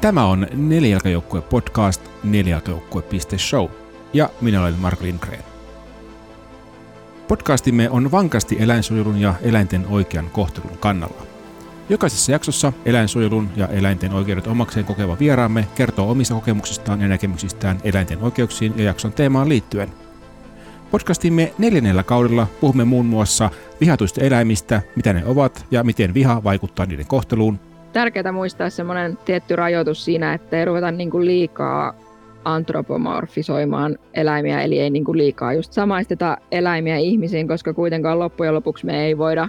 Tämä on Nelijalkajoukkue podcast nelijalkajoukkue.show ja minä olen Mark Lindgren. Podcastimme on vankasti eläinsuojelun ja eläinten oikean kohtelun kannalla. Jokaisessa jaksossa eläinsuojelun ja eläinten oikeudet omakseen kokeva vieraamme kertoo omista kokemuksistaan ja näkemyksistään eläinten oikeuksiin ja jakson teemaan liittyen. Podcastimme neljännellä kaudella puhumme muun muassa vihatuista eläimistä, mitä ne ovat ja miten viha vaikuttaa niiden kohteluun, tärkeää muistaa semmoinen tietty rajoitus siinä, että ei ruveta niin kuin liikaa antropomorfisoimaan eläimiä, eli ei niin kuin liikaa just samaisteta eläimiä ihmisiin, koska kuitenkaan loppujen lopuksi me ei voida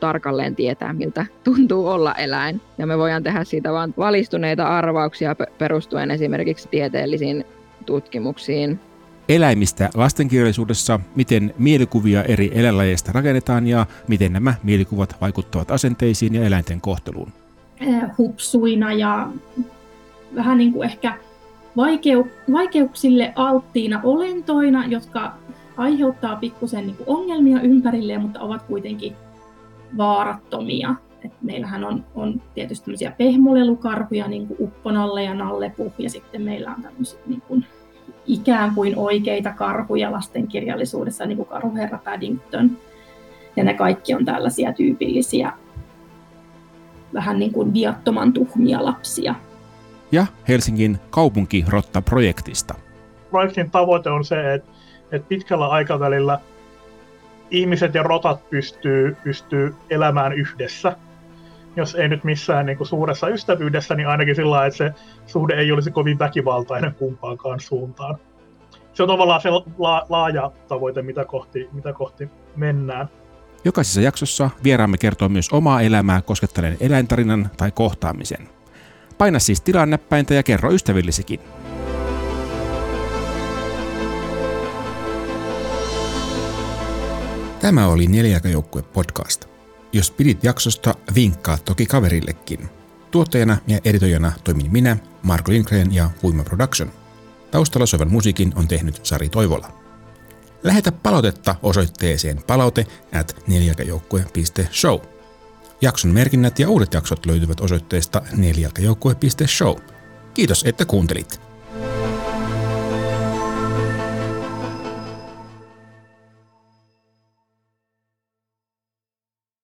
tarkalleen tietää, miltä tuntuu olla eläin. Ja me voidaan tehdä siitä vain valistuneita arvauksia perustuen esimerkiksi tieteellisiin tutkimuksiin. Eläimistä lastenkirjallisuudessa, miten mielikuvia eri eläinlajeista rakennetaan ja miten nämä mielikuvat vaikuttavat asenteisiin ja eläinten kohteluun. Eh, hupsuina ja vähän niin kuin ehkä vaikeu, vaikeuksille alttiina olentoina, jotka aiheuttaa pikkusen niin ongelmia ympärille, mutta ovat kuitenkin vaarattomia. Et meillähän on, on tietysti tämmöisiä pehmolelukarhuja, niin kuin upponalle ja nallepuh, ja sitten meillä on tämmöiset niin kuin ikään kuin oikeita karhuja lastenkirjallisuudessa, niin kuin karhuherra Paddington. Ja ne kaikki on tällaisia tyypillisiä vähän niin kuin viattoman tuhmia lapsia. Ja Helsingin kaupunkirotta-projektista. Projektin tavoite on se, että, että pitkällä aikavälillä ihmiset ja rotat pystyy, pystyy elämään yhdessä. Jos ei nyt missään niin kuin suuressa ystävyydessä, niin ainakin sillä lailla, että se suhde ei olisi kovin väkivaltainen kumpaankaan suuntaan. Se on tavallaan se la- laaja tavoite, mitä kohti, mitä kohti mennään. Jokaisessa jaksossa vieraamme kertoo myös omaa elämää kosketteleen eläintarinan tai kohtaamisen. Paina siis tilannäppäintä ja kerro ystävillisikin. Tämä oli Neljäkajoukkue podcast. Jos pidit jaksosta, vinkkaa toki kaverillekin. Tuottajana ja editoijana toimin minä, Marko Lindgren ja Huima Production. Taustalla soivan musiikin on tehnyt Sari Toivola. Lähetä palautetta osoitteeseen palaute at nelijalkajoukkue.show. Jakson merkinnät ja uudet jaksot löytyvät osoitteesta nelijalkajoukkue.show. Kiitos, että kuuntelit.